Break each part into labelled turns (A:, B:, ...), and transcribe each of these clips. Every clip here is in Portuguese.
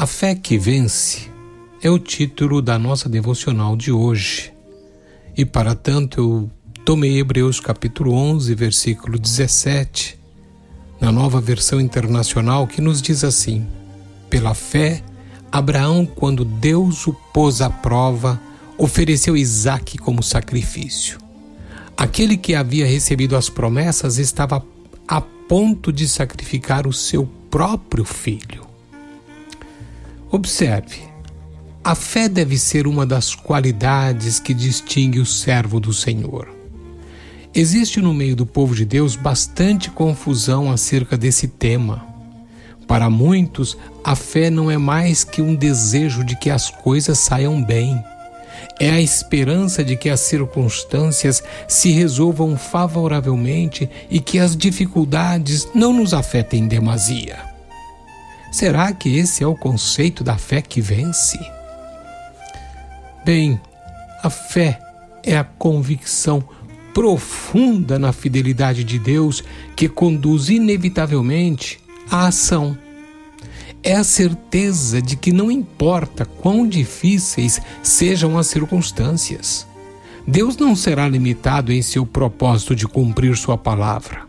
A: A fé que vence é o título da nossa devocional de hoje. E para tanto eu tomei Hebreus capítulo 11, versículo 17, na nova versão internacional, que nos diz assim: Pela fé, Abraão, quando Deus o pôs à prova, ofereceu Isaque como sacrifício. Aquele que havia recebido as promessas estava a ponto de sacrificar o seu próprio filho. Observe, a fé deve ser uma das qualidades que distingue o servo do Senhor. Existe no meio do povo de Deus bastante confusão acerca desse tema. Para muitos, a fé não é mais que um desejo de que as coisas saiam bem. É a esperança de que as circunstâncias se resolvam favoravelmente e que as dificuldades não nos afetem demasia. Será que esse é o conceito da fé que vence? Bem, a fé é a convicção profunda na fidelidade de Deus que conduz inevitavelmente à ação. É a certeza de que não importa quão difíceis sejam as circunstâncias, Deus não será limitado em seu propósito de cumprir sua palavra.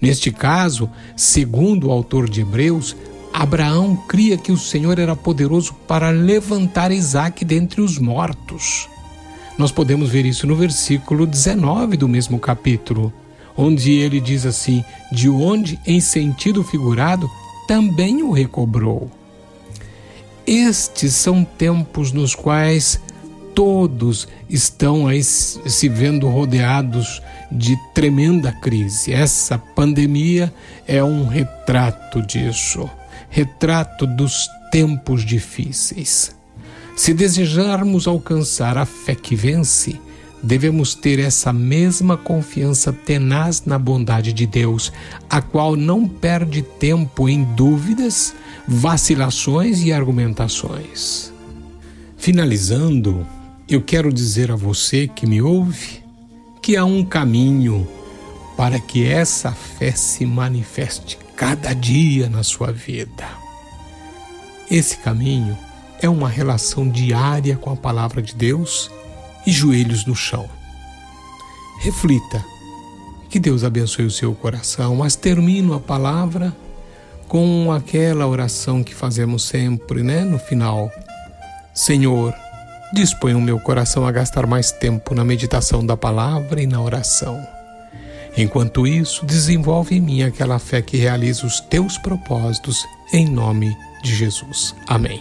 A: Neste caso, segundo o autor de Hebreus, Abraão cria que o Senhor era poderoso para levantar Isaac dentre os mortos. Nós podemos ver isso no versículo 19 do mesmo capítulo, onde ele diz assim: De onde, em sentido figurado, também o recobrou. Estes são tempos nos quais todos estão aí se vendo rodeados de tremenda crise. Essa pandemia é um retrato disso retrato dos tempos difíceis. Se desejarmos alcançar a fé que vence, devemos ter essa mesma confiança tenaz na bondade de Deus, a qual não perde tempo em dúvidas, vacilações e argumentações. Finalizando, eu quero dizer a você que me ouve que há um caminho para que essa fé se manifeste cada dia na sua vida. Esse caminho é uma relação diária com a palavra de Deus e joelhos no chão. Reflita. Que Deus abençoe o seu coração, mas termino a palavra com aquela oração que fazemos sempre, né, no final. Senhor, dispõe o meu coração a gastar mais tempo na meditação da palavra e na oração Enquanto isso, desenvolve em mim aquela fé que realiza os teus propósitos, em nome de Jesus. Amém.